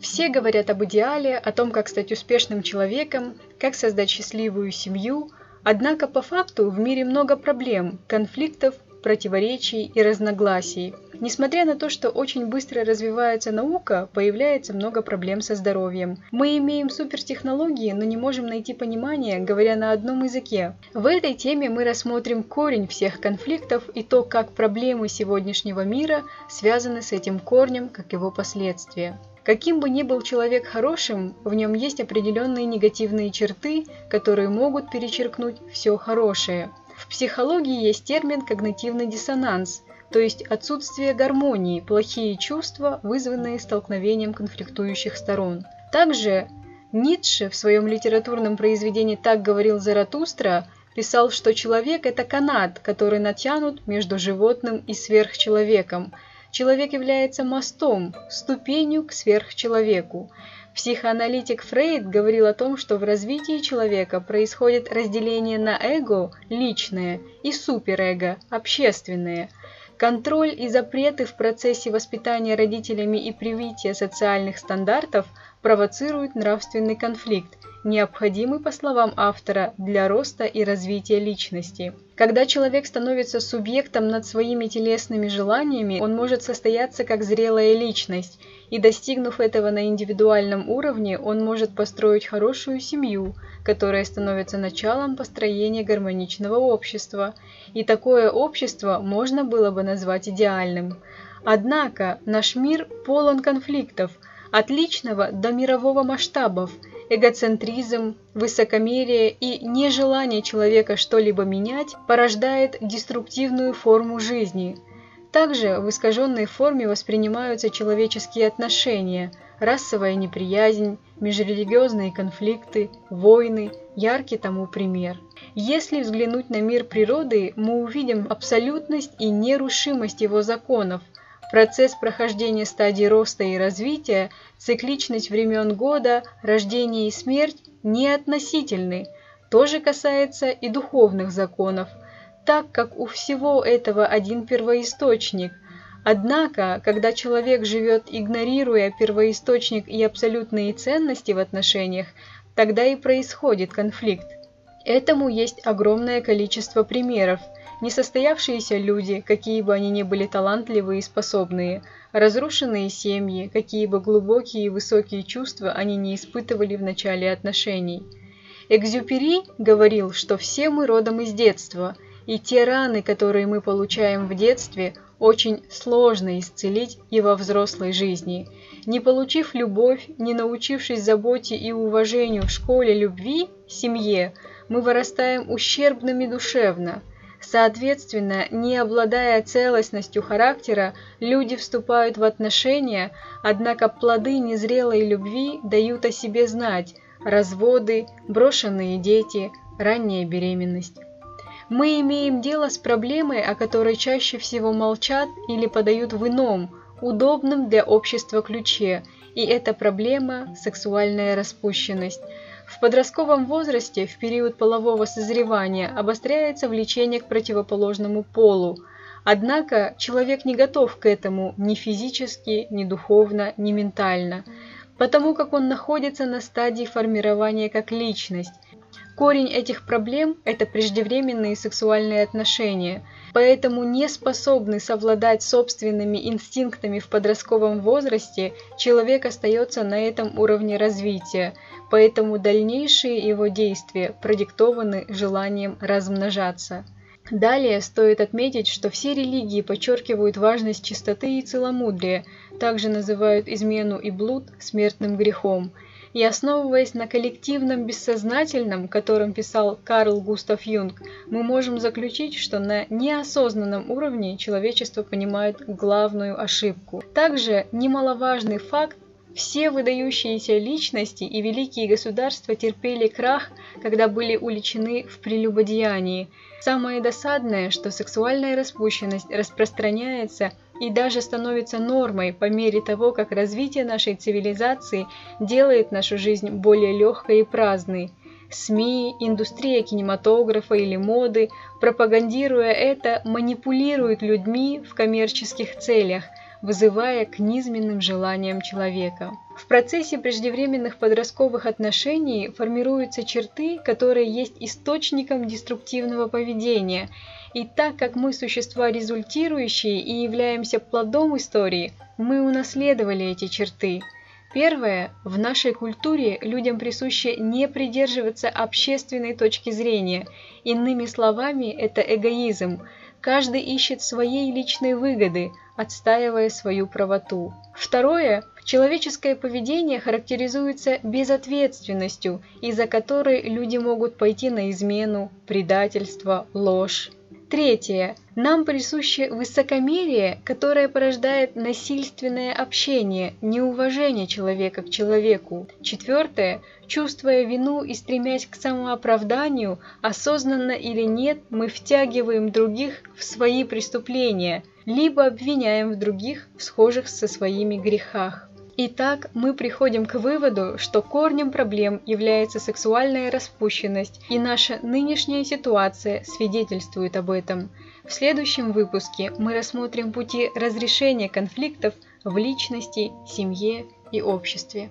Все говорят об идеале, о том, как стать успешным человеком, как создать счастливую семью, однако по факту в мире много проблем, конфликтов, противоречий и разногласий. Несмотря на то, что очень быстро развивается наука, появляется много проблем со здоровьем. Мы имеем супертехнологии, но не можем найти понимание, говоря на одном языке. В этой теме мы рассмотрим корень всех конфликтов и то, как проблемы сегодняшнего мира связаны с этим корнем, как его последствия. Каким бы ни был человек хорошим, в нем есть определенные негативные черты, которые могут перечеркнуть все хорошее. В психологии есть термин «когнитивный диссонанс», то есть отсутствие гармонии, плохие чувства, вызванные столкновением конфликтующих сторон. Также Ницше в своем литературном произведении «Так говорил Заратустра» писал, что человек – это канат, который натянут между животным и сверхчеловеком. Человек является мостом, ступенью к сверхчеловеку. Психоаналитик Фрейд говорил о том, что в развитии человека происходит разделение на эго – личное и суперэго – общественное. Контроль и запреты в процессе воспитания родителями и привития социальных стандартов провоцируют нравственный конфликт, необходимый, по словам автора, для роста и развития личности. Когда человек становится субъектом над своими телесными желаниями, он может состояться как зрелая личность, и достигнув этого на индивидуальном уровне, он может построить хорошую семью, которая становится началом построения гармоничного общества. И такое общество можно было бы назвать идеальным. Однако наш мир полон конфликтов, от личного до мирового масштабов – эгоцентризм, высокомерие и нежелание человека что-либо менять порождает деструктивную форму жизни. Также в искаженной форме воспринимаются человеческие отношения, расовая неприязнь, межрелигиозные конфликты, войны, яркий тому пример. Если взглянуть на мир природы, мы увидим абсолютность и нерушимость его законов – Процесс прохождения стадий роста и развития, цикличность времен года, рождение и смерть не относительны. То же касается и духовных законов, так как у всего этого один первоисточник. Однако, когда человек живет, игнорируя первоисточник и абсолютные ценности в отношениях, тогда и происходит конфликт. Этому есть огромное количество примеров – Несостоявшиеся люди, какие бы они ни были талантливые и способные, разрушенные семьи, какие бы глубокие и высокие чувства они не испытывали в начале отношений. Экзюпери говорил, что все мы родом из детства, и те раны, которые мы получаем в детстве, очень сложно исцелить и во взрослой жизни. Не получив любовь, не научившись заботе и уважению в школе любви, семье, мы вырастаем ущербными душевно – Соответственно, не обладая целостностью характера, люди вступают в отношения, однако плоды незрелой любви дают о себе знать – разводы, брошенные дети, ранняя беременность. Мы имеем дело с проблемой, о которой чаще всего молчат или подают в ином, удобном для общества ключе, и эта проблема – сексуальная распущенность – в подростковом возрасте, в период полового созревания, обостряется влечение к противоположному полу. Однако человек не готов к этому ни физически, ни духовно, ни ментально, потому как он находится на стадии формирования как личность. Корень этих проблем – это преждевременные сексуальные отношения, поэтому не способный совладать собственными инстинктами в подростковом возрасте, человек остается на этом уровне развития – поэтому дальнейшие его действия продиктованы желанием размножаться. Далее стоит отметить, что все религии подчеркивают важность чистоты и целомудрия, также называют измену и блуд смертным грехом. И основываясь на коллективном бессознательном, которым писал Карл Густав Юнг, мы можем заключить, что на неосознанном уровне человечество понимает главную ошибку. Также немаловажный факт все выдающиеся личности и великие государства терпели крах, когда были уличены в прелюбодеянии. Самое досадное, что сексуальная распущенность распространяется и даже становится нормой по мере того, как развитие нашей цивилизации делает нашу жизнь более легкой и праздной. СМИ, индустрия кинематографа или моды, пропагандируя это, манипулируют людьми в коммерческих целях – вызывая к низменным желаниям человека. В процессе преждевременных подростковых отношений формируются черты, которые есть источником деструктивного поведения. И так как мы существа результирующие и являемся плодом истории, мы унаследовали эти черты. Первое. В нашей культуре людям присуще не придерживаться общественной точки зрения. Иными словами, это эгоизм. Каждый ищет своей личной выгоды, отстаивая свою правоту. Второе. Человеческое поведение характеризуется безответственностью, из-за которой люди могут пойти на измену, предательство, ложь. Третье. Нам присуще высокомерие, которое порождает насильственное общение, неуважение человека к человеку. Четвертое. Чувствуя вину и стремясь к самооправданию, осознанно или нет, мы втягиваем других в свои преступления, либо обвиняем в других в схожих со своими грехах. Итак, мы приходим к выводу, что корнем проблем является сексуальная распущенность, и наша нынешняя ситуация свидетельствует об этом. В следующем выпуске мы рассмотрим пути разрешения конфликтов в личности, семье и обществе.